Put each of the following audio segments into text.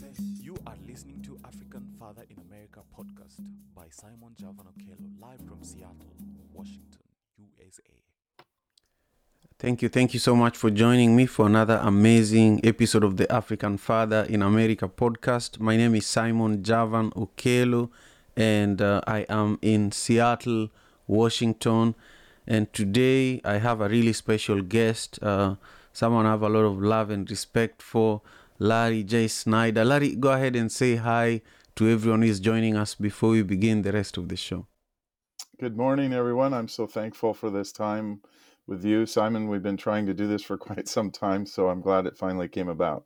You are listening to African Father in America podcast by Simon Javan Okelo, live from Seattle, Washington, USA. Thank you. Thank you so much for joining me for another amazing episode of the African Father in America podcast. My name is Simon Javan Okelo, and uh, I am in Seattle, Washington. And today I have a really special guest, uh, someone I have a lot of love and respect for, Larry J. Snyder. Larry, go ahead and say hi to everyone who is joining us before we begin the rest of the show. Good morning, everyone. I'm so thankful for this time with you, Simon. We've been trying to do this for quite some time, so I'm glad it finally came about.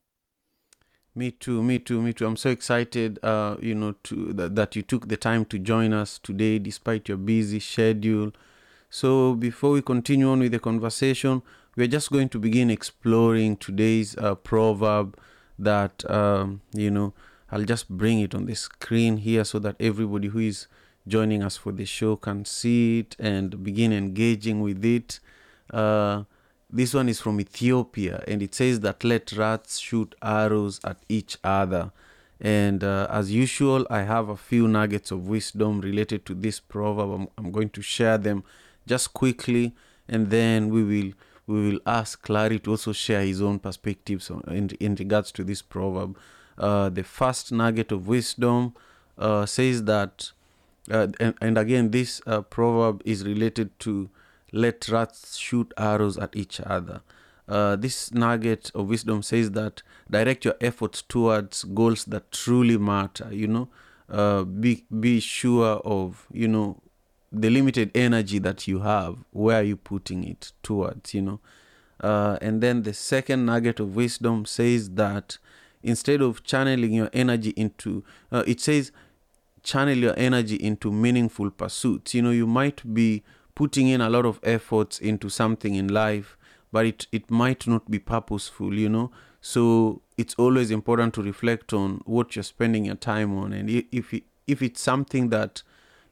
Me too, me too, me too. I'm so excited, uh, you know, to that, that you took the time to join us today, despite your busy schedule. So before we continue on with the conversation, we're just going to begin exploring today's uh, proverb that um, you know I'll just bring it on the screen here so that everybody who is joining us for the show can see it and begin engaging with it. Uh, this one is from Ethiopia and it says that let rats shoot arrows at each other. And uh, as usual, I have a few nuggets of wisdom related to this proverb. I'm, I'm going to share them just quickly and then we will we will ask Larry to also share his own perspectives on, in, in regards to this proverb. Uh, the first nugget of wisdom uh, says that, uh, and, and, again, this uh, proverb is related to let rats shoot arrows at each other. Uh, this nugget of wisdom says that direct your efforts towards goals that truly matter. You know, uh, be be sure of you know the limited energy that you have where are you putting it towards you know? Uh, and then the second nugget of wisdom says that instead of channeling your energy into uh, it says channel your energy into meaningful pursuits. You know you might be putting in a lot of efforts into something in life but it, it might not be purposeful you know? So it's always important to reflect on what you're spending your time on and if if it's something that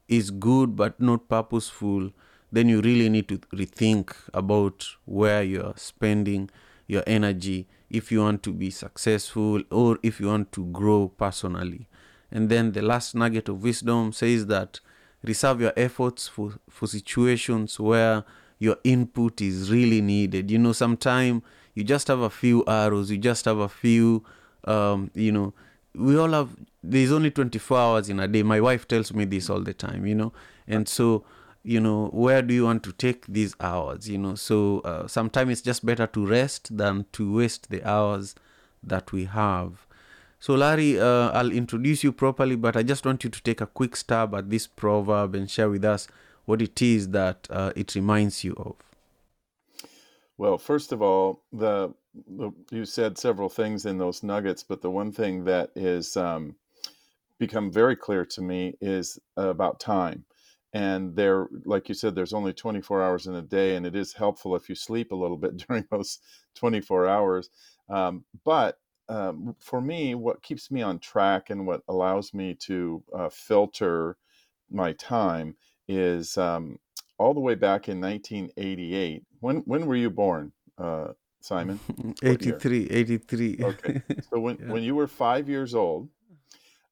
is good but not purposeful, then you really need to rethink about where you're spending your energy if you want to be successful or if you want to grow personally. And then the last nugget of wisdom says that reserve your efforts for, for situations where your input is really needed. You know, sometimes you just have a few arrows, you just have a few, um, you know, we all have there's only 24 hours in a day. My wife tells me this all the time you know? And so you know where do you want to take these hours you know? So uh, sometimes it's just better to rest than to waste the hours that we have. So larry uh, i'll introduce you properly but i just want you to take a quick stab at this proverb and share with us what it is that uh, it reminds you of well first of all the you said several things in those nuggets, but the one thing that is um, become very clear to me is about time. And there, like you said, there's only 24 hours in a day, and it is helpful if you sleep a little bit during those 24 hours. Um, but um, for me, what keeps me on track and what allows me to uh, filter my time is um, all the way back in 1988. When when were you born? Uh, Simon? 83, 83. Okay. So when, yeah. when you were five years old,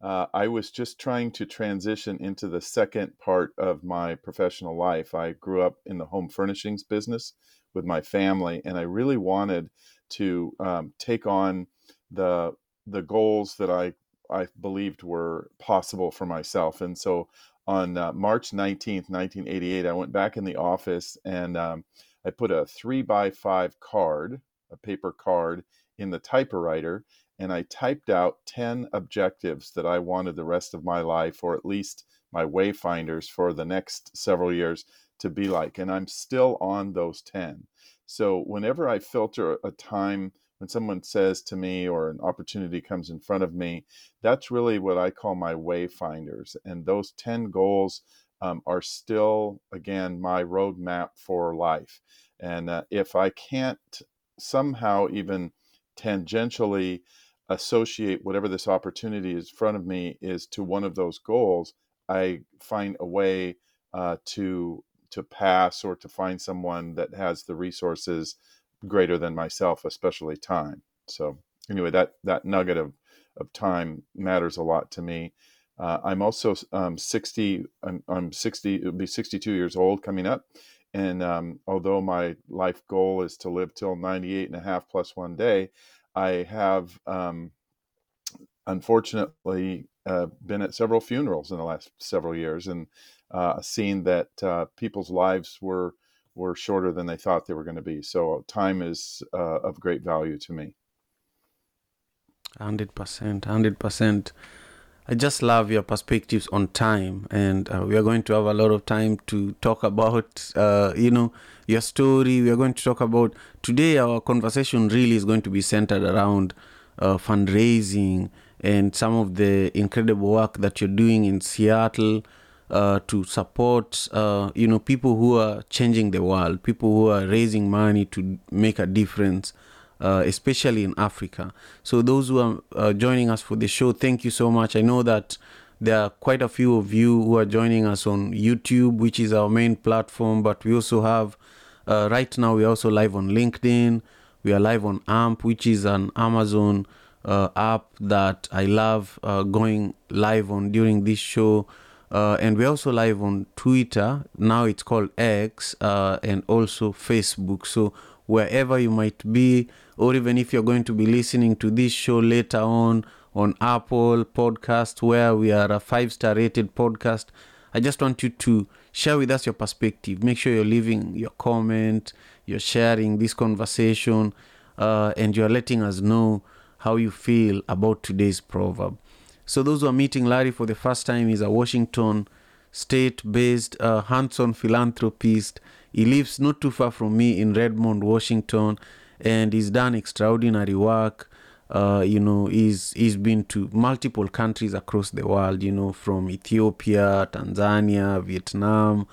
uh, I was just trying to transition into the second part of my professional life. I grew up in the home furnishings business with my family, and I really wanted to um, take on the the goals that I I believed were possible for myself. And so on uh, March 19th, 1988, I went back in the office and um, I put a three by five card, a paper card, in the typewriter, and I typed out 10 objectives that I wanted the rest of my life, or at least my wayfinders for the next several years, to be like. And I'm still on those 10. So whenever I filter a time, when someone says to me or an opportunity comes in front of me, that's really what I call my wayfinders. And those 10 goals um, are still, again, my roadmap for life. And uh, if I can't somehow even tangentially associate whatever this opportunity is in front of me is to one of those goals, I find a way uh, to to pass or to find someone that has the resources greater than myself, especially time. So anyway, that that nugget of of time matters a lot to me. Uh, I'm also um, 60. I'm, I'm 60. It'll be 62 years old coming up, and um, although my life goal is to live till 98 and a half plus one day, I have um, unfortunately uh, been at several funerals in the last several years and uh, seen that uh, people's lives were were shorter than they thought they were going to be. So time is uh, of great value to me. Hundred percent, hundred percent. I just love your perspectives on time, and uh, we are going to have a lot of time to talk about, uh, you know, your story. We are going to talk about today. Our conversation really is going to be centered around uh, fundraising and some of the incredible work that you're doing in Seattle uh, to support, uh, you know, people who are changing the world, people who are raising money to make a difference uh, especially in Africa. So, those who are uh, joining us for the show, thank you so much. I know that there are quite a few of you who are joining us on YouTube, which is our main platform, but we also have, uh, right now, we're also live on LinkedIn. We are live on AMP, which is an Amazon app that I love going live on during this show. Uh, and we're also live on Twitter. Now it's called X uh, and also Facebook. So wherever you might be, or even if you're going to be listening to this show later on on Apple Podcast, where we are a five star rated podcast, I just want you to share with us your perspective. Make sure you're leaving your comment, you're sharing this conversation, uh, and you're letting us know how you feel about today's proverb. So, those who are meeting Larry for the first time is a Washington state based uh, hands on philanthropist. He lives not too far from me in Redmond, Washington and he's done extraordinary work. Uh, you know, he's he's been to multiple countries across the world. You know, from Ethiopia, Tanzania, Vietnam.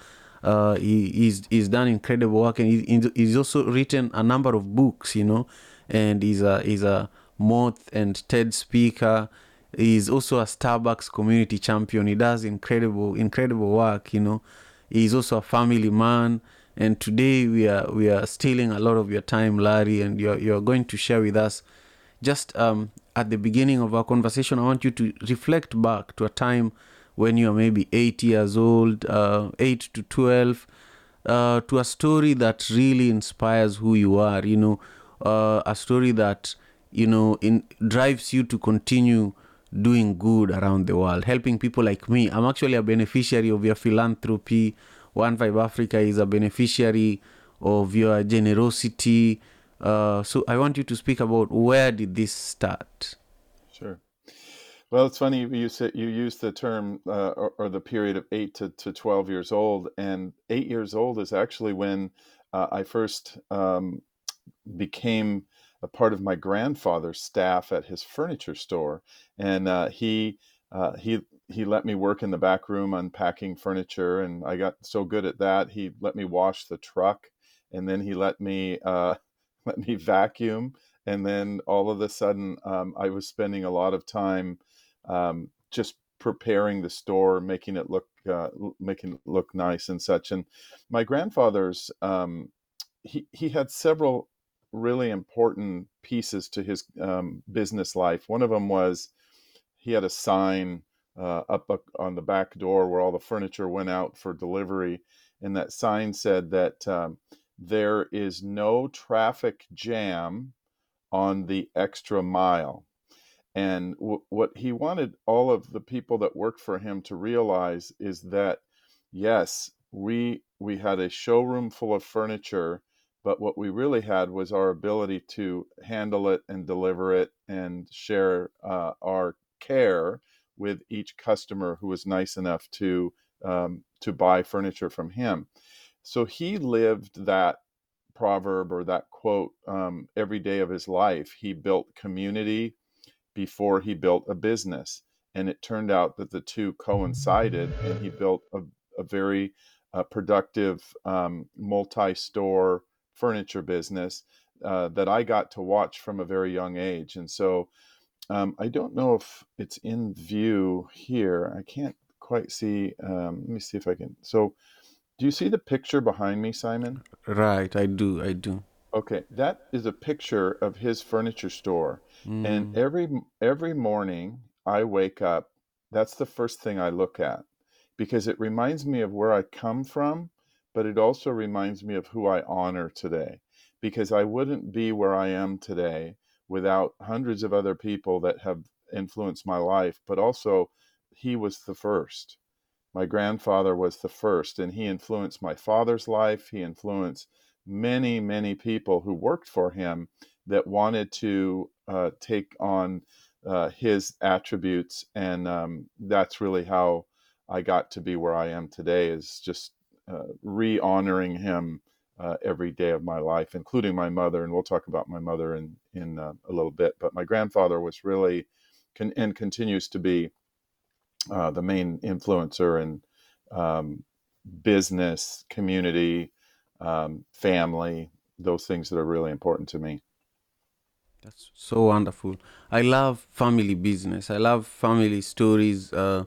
Uh, he, he's he's done incredible work, and he, he's also written a number of books. You know, and he's a he's a Moth and TED speaker. He's also a Starbucks community champion. He does incredible incredible work. You know, he's also a family man and today we are we are stealing a lot of your time, Larry, and you're you're going to share with us just um, at the beginning of our conversation. I want you to reflect back to a time when you are maybe eight years old, uh, eight to twelve, uh, to a story that really inspires who you are. You know, uh, a story that you know in drives you to continue doing good around the world, helping people like me. I'm actually a beneficiary of your philanthropy one Vibe Africa is a beneficiary of your generosity. Uh, so I want you to speak about where did this start? Sure. Well, it's funny you said you used the term uh, or, or, the period of eight to, to twelve years old, and eight years old is actually when uh, I first um, became a part of my grandfather's staff at his furniture store, and uh, he uh, he he let me work in the back room unpacking furniture, and I got so good at that. He let me wash the truck, and then he let me uh, let me vacuum, and then all of a sudden, um, I was spending a lot of time um, just preparing the store, making it look uh, making it look nice and such. And my grandfather's um, he he had several really important pieces to his um, business life. One of them was he had a sign uh, up on the back door where all the furniture went out for delivery, and that sign said that um, there is no traffic jam on the extra mile. And w- what he wanted all of the people that worked for him to realize is that yes, we we had a showroom full of furniture, but what we really had was our ability to handle it and deliver it and share uh, our care with each customer who was nice enough to um, to buy furniture from him. So he lived that proverb or that quote um, every day of his life. He built community before he built a business, and it turned out that the two coincided, and he built a, a very uh, productive um, multi-store furniture business uh, that I got to watch from a very young age, and so um, I don't know if it's in view here. I can't quite see. Um, let me see if I can. So, do you see the picture behind me, Simon? Right, I do. I do. Okay, that is a picture of his furniture store. And Mm, every every morning I wake up, that's the first thing I look at because it reminds me of where I come from, but it also reminds me of who I honor today. Because I wouldn't be where I am today without hundreds of other people that have influenced my life, but also he was the first. My grandfather was the first, and he influenced my father's life. He influenced many, many people who worked for him that wanted to uh, take on uh, his attributes. And um, that's really how I got to be where I am today, is just uh, re honoring him. Uh, every day of my life, including my mother, and we'll talk about my mother in in uh, a little bit. But my grandfather was really, con- and continues to be, uh, the main influencer in um, business, community, um, family, those things that are really important to me. That's so wonderful. I love family business. I love family stories. Uh,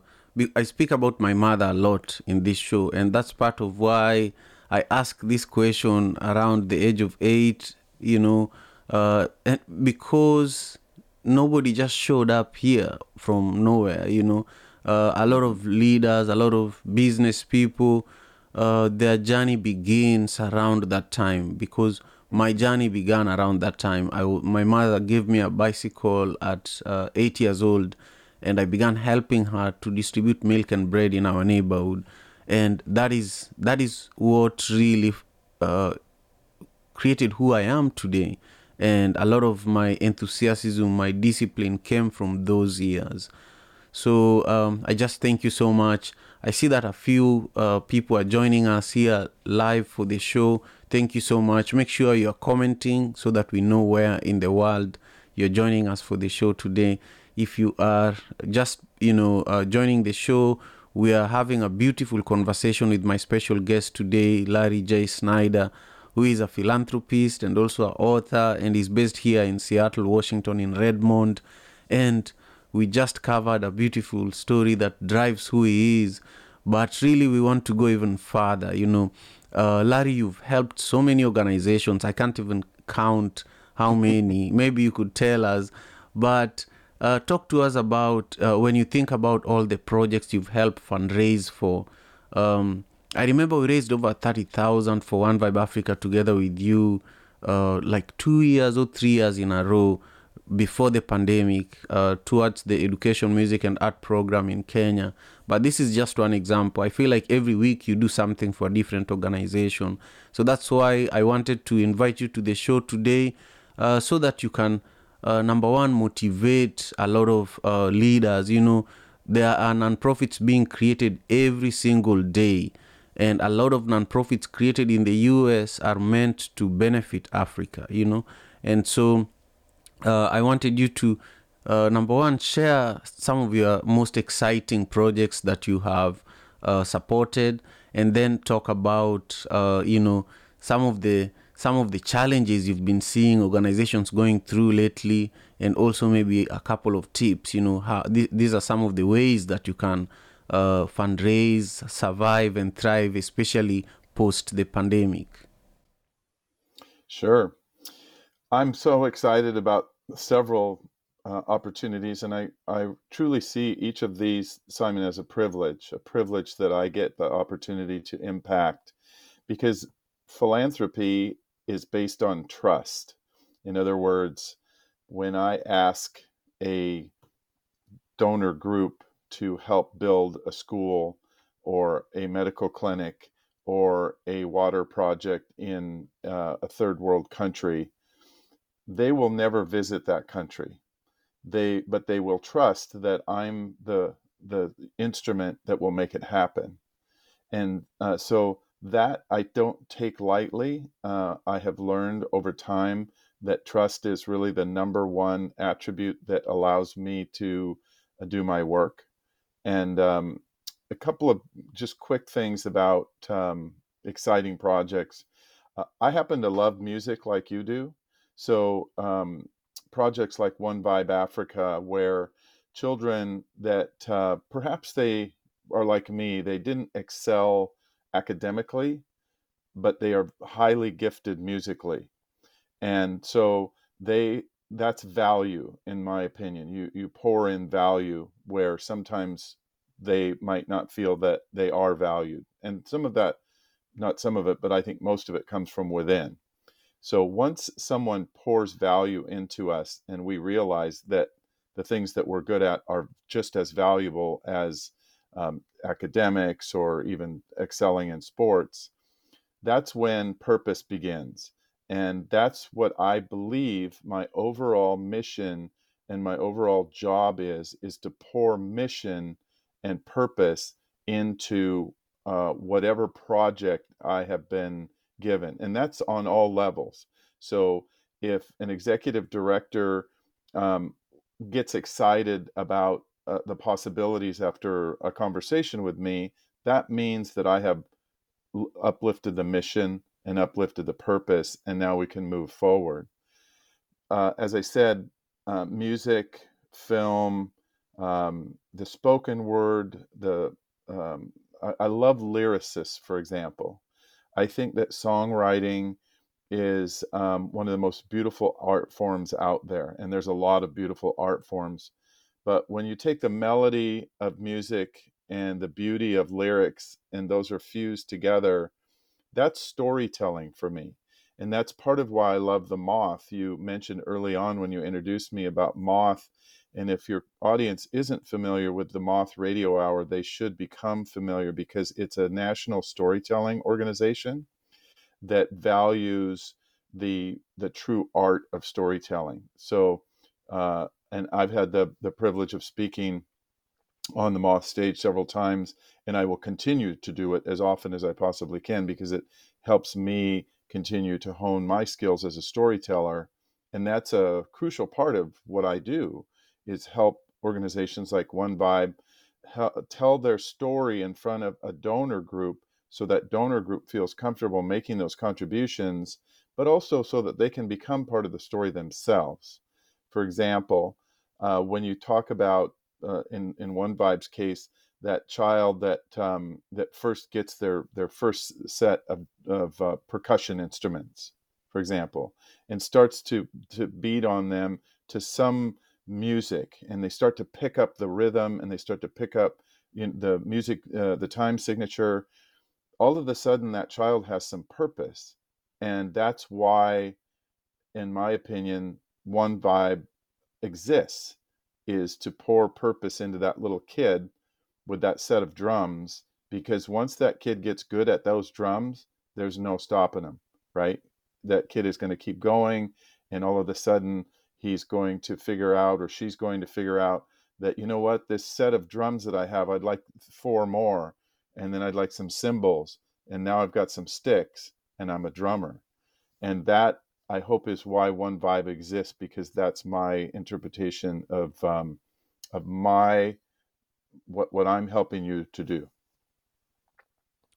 I speak about my mother a lot in this show, and that's part of why I ask this question around the age of eight. You know, uh, and because nobody just showed up here from nowhere. You know, uh, a lot of leaders, a lot of business people, uh, their journey begins around that time because my journey began around that time. I my mother gave me a bicycle at uh, eight years old, and I began helping her to distribute milk and bread in our neighborhood, and that is that is what really uh, created who I am today. And a lot of my enthusiasm, my discipline came from those years. So um, I just thank you so much. I see that a few uh, people are joining us here live for the show. Thank you so much. Make sure you're commenting so that we know where in the world you're joining us for the show today. If you are just, you know, uh, joining the show, we are having a beautiful conversation with my special guest today, Larry J. Snyder, who is a philanthropist and also an author, and is based here in Seattle, Washington, in Redmond. And we just covered a beautiful story that drives who he is. But really, we want to go even further. You know, uh, Larry, you've helped so many organizations. I can't even count how many. Maybe you could tell us. But uh, talk to us about uh, when you think about all the projects you've helped fundraise for. Um, I remember we raised over 30,000 for One Vibe Africa together with you, uh, like two years or three years in a row before the pandemic uh, towards the education, music, and art program in Kenya. But this is just one example. I feel like every week you do something for a different organization. So that's why I wanted to invite you to the show today uh, so that you can, uh, number one, motivate a lot of uh, leaders. You know, there are nonprofits being created every single day and a lot of nonprofits created in the US are meant to benefit Africa, you know. And so uh, I wanted you to, uh, number one, share some of your most exciting projects that you have uh, supported, and then talk about, uh, you know, some of the some of the challenges you've been seeing organizations going through lately, and also maybe a couple of tips. You know, how th- these are some of the ways that you can uh, fundraise, survive, and thrive, especially post the pandemic. Sure. I'm so excited about several uh, opportunities, and I, I truly see each of these, Simon, as a privilege, a privilege that I get the opportunity to impact because philanthropy is based on trust. In other words, when I ask a donor group to help build a school or a medical clinic or a water project in uh, a third world country, they will never visit that country. They, but they will trust that I'm the the instrument that will make it happen. And uh, so that I don't take lightly. Uh, I have learned over time that trust is really the number one attribute that allows me to uh, do my work. And um, a couple of just quick things about um, exciting projects. Uh, I happen to love music like you do. So, um, projects like One Vibe Africa, where children that uh, perhaps they are like me, they didn't excel academically, but they are highly gifted musically. and so they that's value in my opinion. You you pour in value where sometimes they might not feel that they are valued. And some of that not some of it but i think most of it comes from within. So once someone pours value into us and we realize that the things that we're good at are just as valuable as um, academics or even excelling in sports that's when purpose begins and that's what I believe my overall mission and my overall job is is to pour mission and purpose into uh, whatever project I have been given, and that's on all levels. So if an executive director um, gets excited about uh, the possibilities after a conversation with me, that means that I have uplifted the mission and uplifted the purpose, and now we can move forward. Uh, as I said, uh, music, film, um, the spoken word, the um, I, I, love lyricists, for example. I think that songwriting is um, one of the most beautiful art forms out there, and there's a lot of beautiful art forms. But when you take the melody of music and the beauty of lyrics, and those are fused together, that's storytelling for me. And that's part of why I love the moth. You mentioned early on when you introduced me about moth. And if your audience isn't familiar with the Moth Radio Hour, they should become familiar because it's a national storytelling organization that values the the true art of storytelling. So, uh, and I've had the the privilege of speaking on the Moth stage several times, and I will continue to do it as often as I possibly can because it helps me continue to hone my skills as a storyteller. And that's a crucial part of what I do is help organizations like One Vibe tell their story in front of a donor group so that donor group feels comfortable making those contributions, but also so that they can become part of the story themselves. For example, uh, when you talk about uh, in in one vibe's case that child that um, that first gets their their first set of, of uh, percussion instruments, for example, and starts to to beat on them to some music, and they start to pick up the rhythm, and they start to pick up you know, the music, uh, the time signature. All of a sudden, that child has some purpose, and that's why, in my opinion, one vibe exists is to pour purpose into that little kid with that set of drums because once that kid gets good at those drums there's no stopping him right? That kid is going to keep going and all of a sudden he's going to figure out or she's going to figure out that you know what? This set of drums that i have i'd like four more and then i'd like some cymbals and now i've got some sticks and i'm a drummer. And that I hope is why One Vibe exists because that's my interpretation of um, of my what what I'm helping you to do.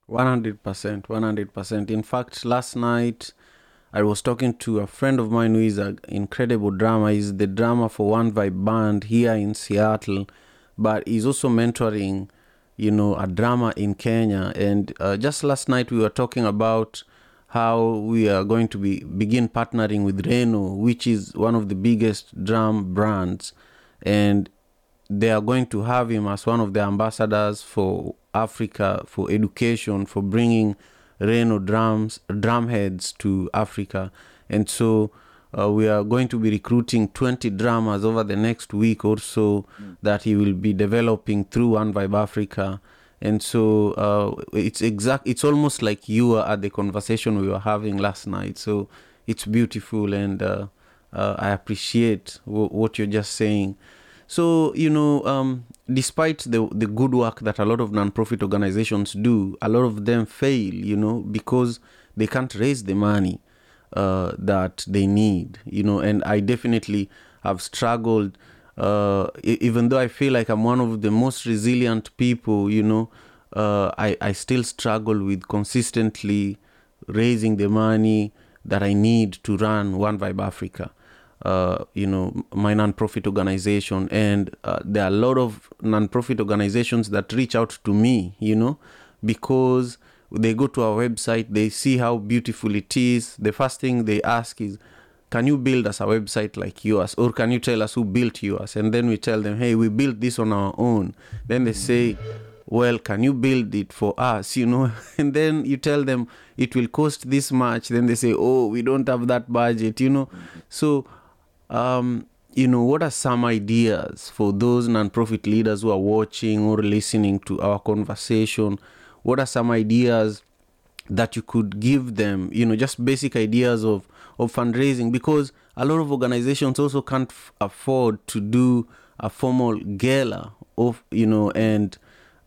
One hundred percent, one hundred percent. In fact, last night I was talking to a friend of mine who is an incredible drummer. He's the drummer for One Vibe band here in Seattle, but he's also mentoring, you know, a drummer in Kenya. And uh, just last night we were talking about how we are going to be begin partnering with Remo, which is one of the biggest drum brands, and they are going to have him as one of the ambassadors for Africa for education for bringing Remo drums drum heads to Africa, and so. Uh, we are going to be recruiting 20 drummers over the next week or so mm. that he will be developing through One Vibe Africa and so uh, it's exact it's almost like you are at the conversation we were having last night. So it's beautiful and uh, uh, i appreciate w- what you're just saying. So you know um, despite the the good work that a lot of non-profit organizations do a lot of them fail you know because they can't raise the money uh, that they need you know. And i definitely have struggled uh, even though I feel like I'm one of the most resilient people, you know, uh, I, I still struggle with consistently raising the money that I need to run One Vibe Africa. Uh, you know, my non-profit organization, and uh, there are a lot of non-profit organizations that reach out to me, you know, because they go to our website, they see how beautiful it is. The first thing they ask is, can you build us a website like yours? Or can you tell us who built yours? And then we tell them hey we built this on our own. Then they say well can you build it for us? You know? And then you tell them it will cost this much. Then they say oh we don't have that budget you know? So um, you know what are some ideas for those nonprofit leaders who are watching or listening to our conversation? What are some ideas that you could give them? You know just basic ideas of of fundraising because a lot of organizations also can't f- afford to do a formal gala of you know and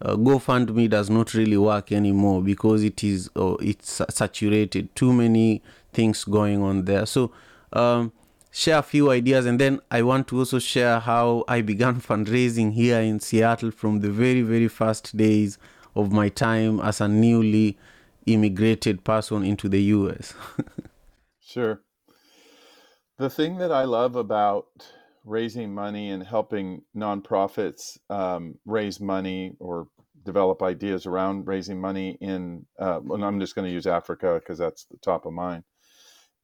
uh, GoFundMe does not really work anymore because it is uh, it's saturated. Too many things going on there. So um, share a few ideas, and then I want to also share how I began fundraising here in Seattle from the very very first days of my time as a newly immigrated person into the U.S. Sure. The thing that I love about raising money and helping nonprofits um, raise money or develop ideas around raising money in, uh, and I'm just going to use Africa because that's the top of mind,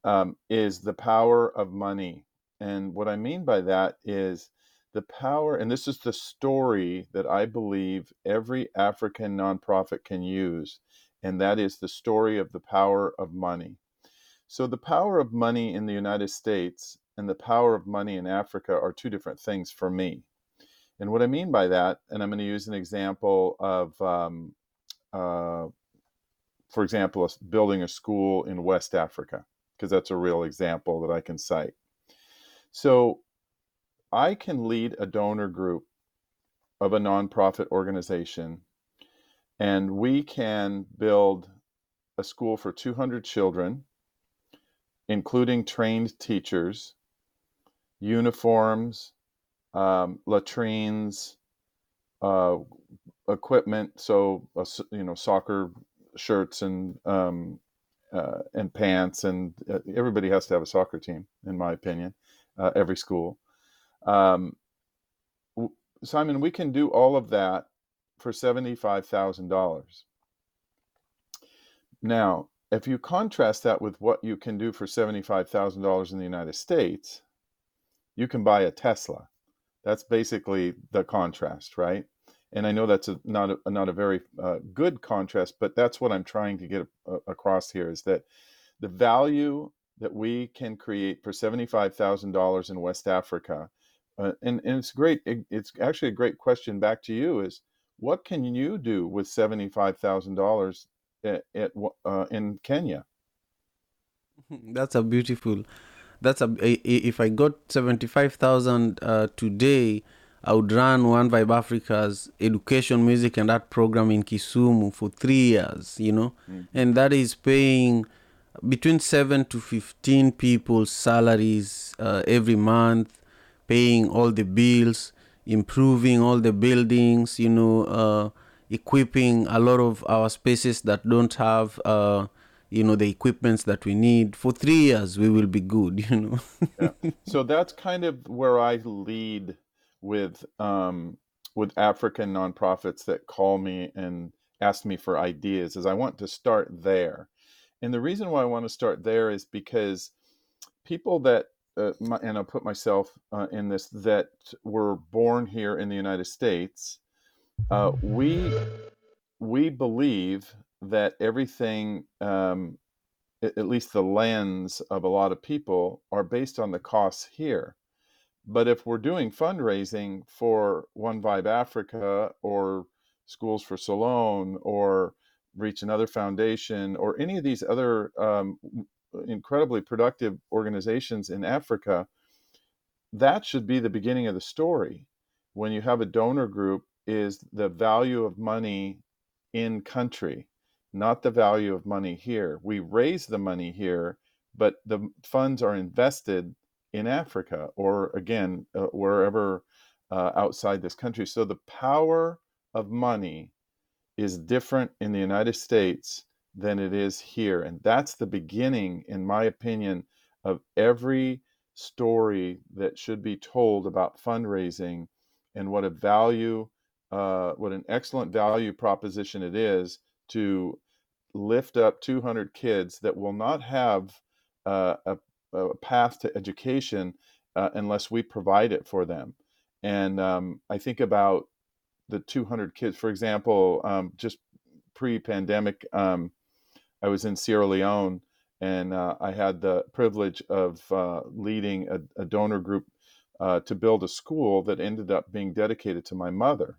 um, is the power of money. And what I mean by that is the power, and this is the story that I believe every African nonprofit can use, and that is the story of the power of money. So, the power of money in the United States and the power of money in Africa are two different things for me. And what I mean by that, and I'm going to use an example of, um, uh, for example, building a school in West Africa, because that's a real example that I can cite. So, I can lead a donor group of a nonprofit organization, and we can build a school for 200 children including trained teachers, uniforms, um, latrines, uh, equipment. So uh, you know, soccer shirts and um, uh, and pants, and uh, everybody has to have a soccer team, in my opinion. Uh, every school. Um, Simon, we can do all of that for seventy-five thousand dollars. Now, if you contrast that with what you can do for $75,000 in the United States, you can buy a Tesla. That's basically the contrast, right? And I know that's a, not a, not a very uh, good contrast, but that's what I'm trying to get a, across here is that the value that we can create for $75,000 in West Africa, uh, and, and it's great. It, it's actually a great question back to you is what can you do with $75,000 at, at uh, in Kenya. That's a beautiful. That's a. If I got seventy five thousand uh, today, I would run One Vibe Africa's education, music, and art program in Kisumu for three years. You know, mm. and that is paying between seven to fifteen people's salaries uh, every month, paying all the bills, improving all the buildings. You know uh, equipping a lot of our spaces that don't have uh, you know the equipments that we need. For three years we will be good you know. Yeah. so that's kind of where i lead with um, with african nonprofits that call me and ask me for ideas is i want to start there. And the reason why i want to start there is because people that uh, my, and i'll put myself uh, in this that were born here in the united states uh, we we believe that everything, um, at, least the lens of a lot of people, are based on the costs here. But if we're doing fundraising for One Vibe Africa or Schools for Salone or Reach Another Foundation or any of these other um, incredibly productive organizations in Africa, that should be the beginning of the story. When you have a donor group is the value of money in country, not the value of money here. We raise the money here, but the funds are invested in Africa or again, uh, wherever uh, outside this country. So the power of money is different in the United States than it is here. And that's the beginning, in my opinion, of every story that should be told about fundraising and what a value uh, what an excellent value proposition it is to lift up 200 kids that will not have uh, a, a path to education uh, unless we provide it for them. And um, I think about the 200 kids, for example, um, just pre-pandemic, um, I was in Sierra Leone, and uh, I had the privilege of uh, leading a, a, donor group uh, to build a school that ended up being dedicated to my mother.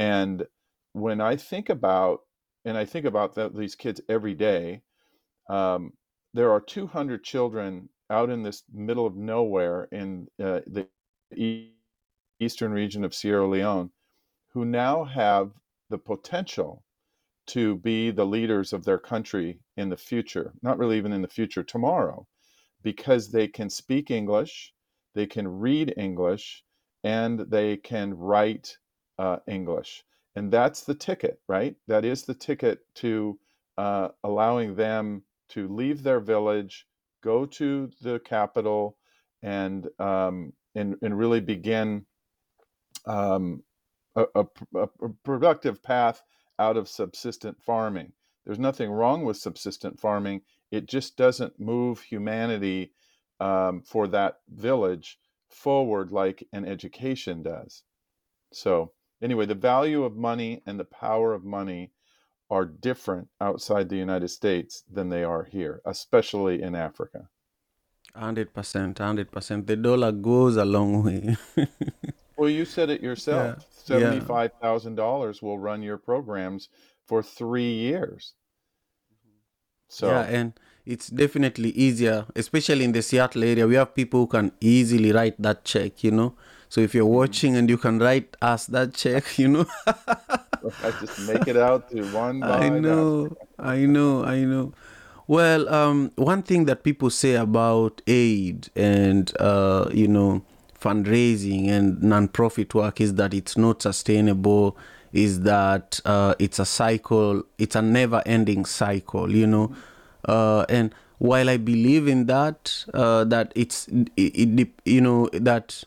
And when I think about, and I think about the, these kids every day, um, there are 200 children out in this middle of nowhere in uh, the eastern region of Sierra Leone who now have the potential to be the leaders of their country in the future, not really even in the future, tomorrow, because they can speak English, they can read English, and they can write uh, English. And that's the ticket, right? That is the ticket to uh, allowing them to leave their village, go to the capital, and um, and, and really begin um, a, a, a productive path out of subsistent farming. There's nothing wrong with subsistent farming. It just doesn't move humanity um, for that village forward like an education does. So, anyway, the value of money and the power of money are different outside the United States than they are here, especially in Africa. 100%, 100%. The dollar goes a long way. well, you said it yourself. $75,000 will run your programs for three years. So, yeah, and it's definitely easier, especially in the Seattle area. We have people who can easily write that check, you know. So if you're watching and you can write us that check, you know. I just make it out to one. I know, I know, I know. Well, um, one thing that people say about aid and uh, you know fundraising and nonprofit work is that it's not sustainable. Is that uh, it's a cycle? It's a never-ending cycle, you know. Uh, and while I believe in that, uh, that it's it, it, you know that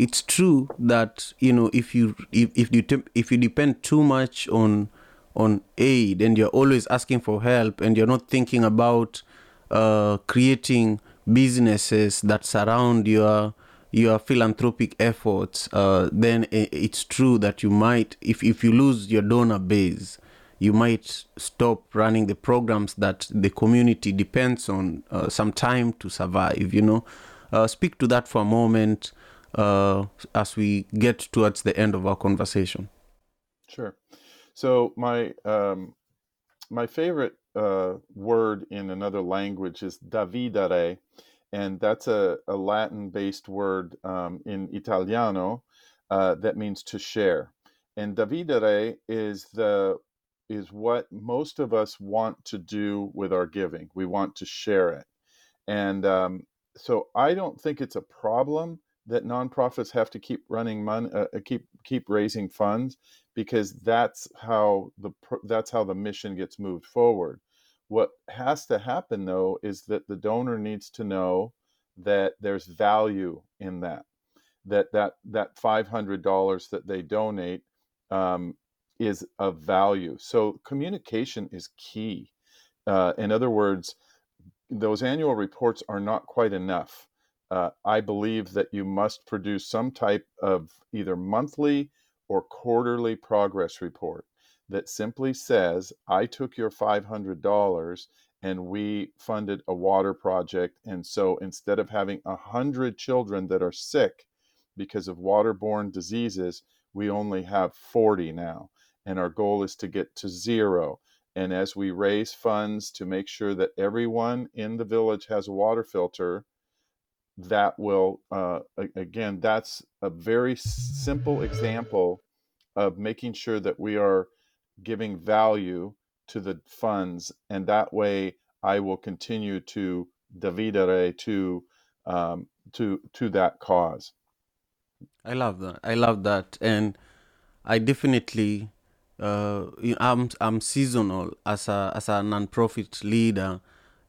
it's true that you know if you if, if you if you depend too much on on aid and you're always asking for help and you're not thinking about uh, creating businesses that surround your your philanthropic efforts, uh, then it's true that you might, if, if you lose your donor base, you might stop running the programs that the community depends on uh, some time to survive. You know, uh, speak to that for a moment uh, as we get towards the end of our conversation. Sure. So my um, my favorite uh, word in another language is davidare, and that's a, a Latin-based word um, in Italiano uh, that means to share. And davidare is the is what most of us want to do with our giving. We want to share it, and um, so I don't think it's a problem that nonprofits have to keep running money, uh, uh, keep keep raising funds, because that's how the that's how the mission gets moved forward. What has to happen though is that the donor needs to know that there's value in that, that that that five hundred dollars that they donate um, is of value. So communication is key. Uh, in other words, those annual reports are not quite enough uh, I believe that you must produce some type of either monthly or quarterly progress report that simply says, I took your $500 and we funded a water project. And so instead of having 100 children that are sick because of waterborne diseases, we only have 40 now. And our goal is to get to zero. And as we raise funds to make sure that everyone in the village has a water filter, that will uh, again that's a very simple example of making sure that we are giving value to the funds and that way i will continue to davidare to um, to to that cause. I love that. I love that. And i definitely uh, i'm i'm seasonal as a as a non-profit leader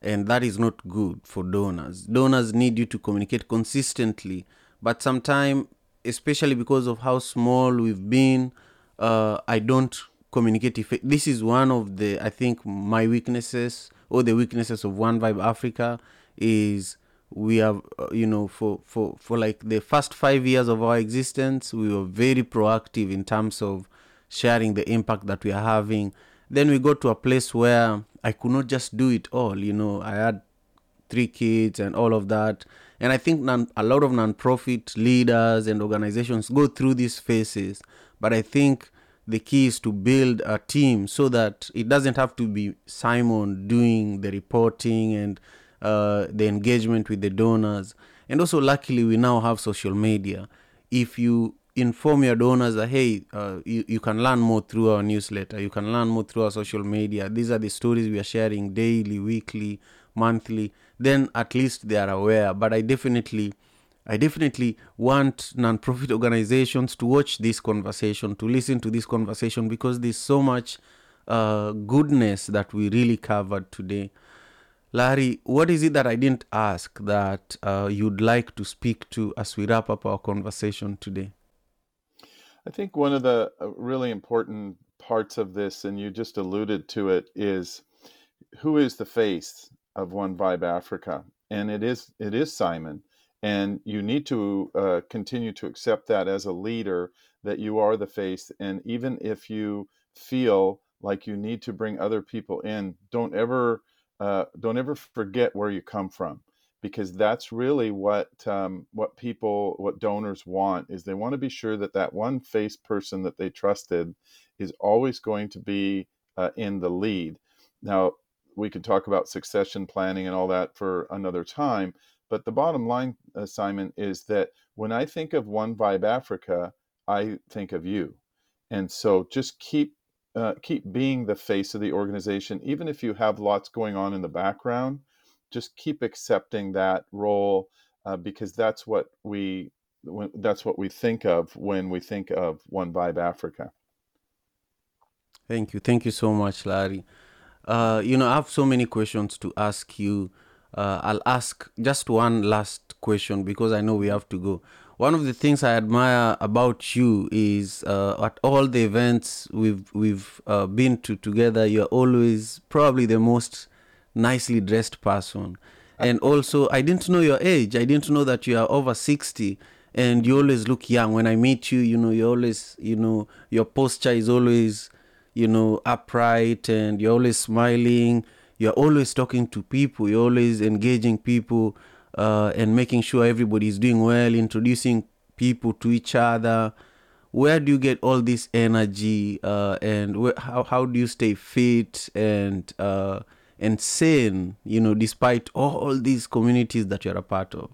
and that is not good for donors. Donors need you to communicate consistently, but sometimes, especially because of how small we've been, uh, I don't communicate. This is one of the, I think, my weaknesses or the weaknesses of One Vibe Africa is we have uh, you know for for for like the first 5 years of our existence we were very proactive in terms of sharing the impact that we are having then we got to a place where i could not just do it all you know i had three kids and all of that and i think non, a lot of non-profit leaders and organizations go through these phases but i think the key is to build a team so that it doesn't have to be simon doing the reporting and uh, the engagement with the donors. And also, luckily, we now have social media. If you inform your donors that, hey, uh, you, you can learn more through our newsletter, you can learn more through our social media, these are the stories we are sharing daily, weekly, monthly, then at least they are aware. But I definitely. I definitely want non-profit organizations to watch this conversation, to listen to this conversation, because there's so much uh, goodness that we really covered today. Larry, what is it that I didn't ask that uh, you'd like to speak to as we wrap up our conversation today? I think one of the uh, really important parts of this, and you just alluded to it, is who is the face of One Vibe Africa, and it is it is Simon, and you need to uh, continue to accept that as a leader that you are the face, and even if you feel like you need to bring other people in, don't ever uh, don't ever forget where you come from because that's really what um, what people what donors want is they want to be sure that that one face person that they trusted is always going to be uh, in the lead now we could talk about succession planning and all that for another time but the bottom line simon is that when i think of one vibe africa i think of you and so just keep uh, keep being the face of the organization, even if you have lots going on in the background. Just keep accepting that role uh, because that's what we when, that's what we think of when we think of One Vibe Africa. Thank you, thank you so much, Larry. Uh, you know, I have so many questions to ask you. Uh, I'll ask just one last question because I know we have to go one of the things I admire about you is uh, at all the events we've we've uh, been to together, you're always probably the most nicely dressed person. And also, I didn't know your age. I didn't know that you are over sixty, and you always look young. When I meet you, you know, you always, you know, your posture is always, you know, upright, and you're always smiling. You're always talking to people. You're always engaging people uh, and making sure everybody is doing well, introducing people to each other. Where do you get all this energy, uh, and where, how how do you stay fit and uh, and sane? You know, despite all these communities that you're a part of.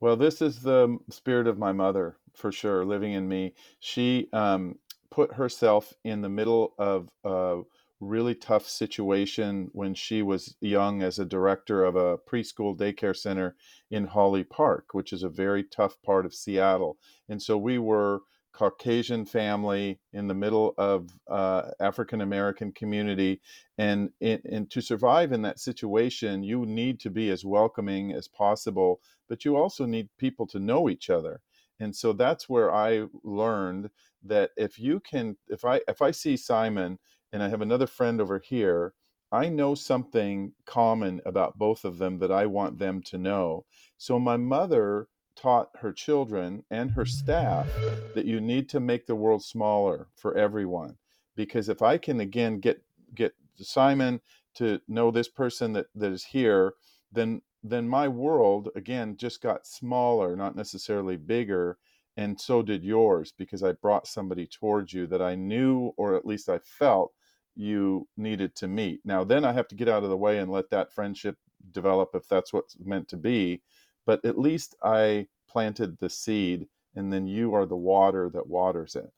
Well, this is the spirit of my mother for sure, living in me. She um, put herself in the middle of a really tough situation when she was young as a director of a preschool daycare center in Holly Park, which is a very tough part of Seattle. And so we were Caucasian family in the middle of uh, African American community, and, and and to survive in that situation, you need to be as welcoming as possible, but you also need people to know each other. And so that's where I learned that if you can, if I if I see Simon and I have another friend over here, I know something common about both of them that I want them to know. So my mother taught her children and her staff that you need to make the world smaller for everyone because if I can again get get Simon to know this person that, that is here, then then my world again just got smaller, not necessarily bigger, and so did yours because I brought somebody towards you that I knew or at least I felt you needed to meet. Now, then I have to get out of the way and let that friendship develop if that's what's meant to be. But at least I planted the seed, and then you are the water that waters it.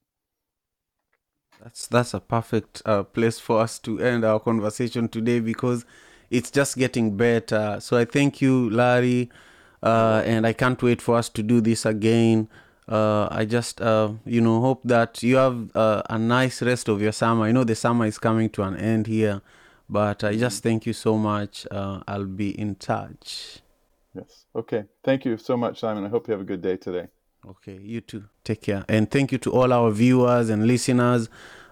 That's that's a perfect uh, place for us to end our conversation today because it's just getting better. So I thank you, Larry, uh, and I can't wait for us to do this again uh, I just uh, you know hope that you have uh, a nice rest of your summer. I know the summer is coming to an end here, but I just thank you so much. Uh, I'll be in touch. Yes. Okay. Thank you so much, Simon. I hope you have a good day today. Okay. You too. Take care. And thank you to all our viewers and listeners.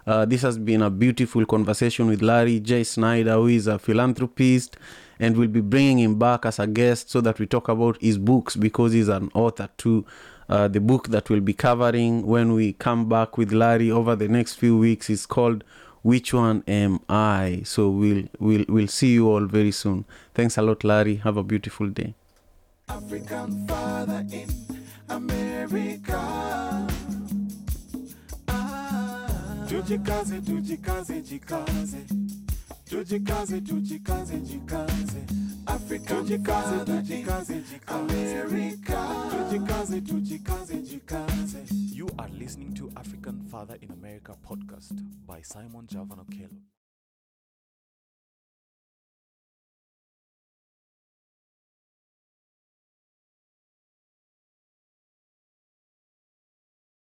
Uh, this has been a beautiful conversation with Larry J. Snyder, who is a philanthropist and we'll be bringing him back as a guest so that we talk about his books because he's an author too. Uh, the book that we'll be covering when we come back with Larry over the next few weeks is called "Which One Am I?" So we'll we'll we'll see you all very soon. Thanks a lot, Larry. Have a beautiful day. African father in America. Ah, tujikaze, tujikaze, jikaze. Tujikaze, tujikaze, jikaze. Africa, tujikaze, tujikaze, jikaze. America. Tujikaze, tujikaze, jikaze. You are listening to African Father in America podcast by Simon Javan Okello.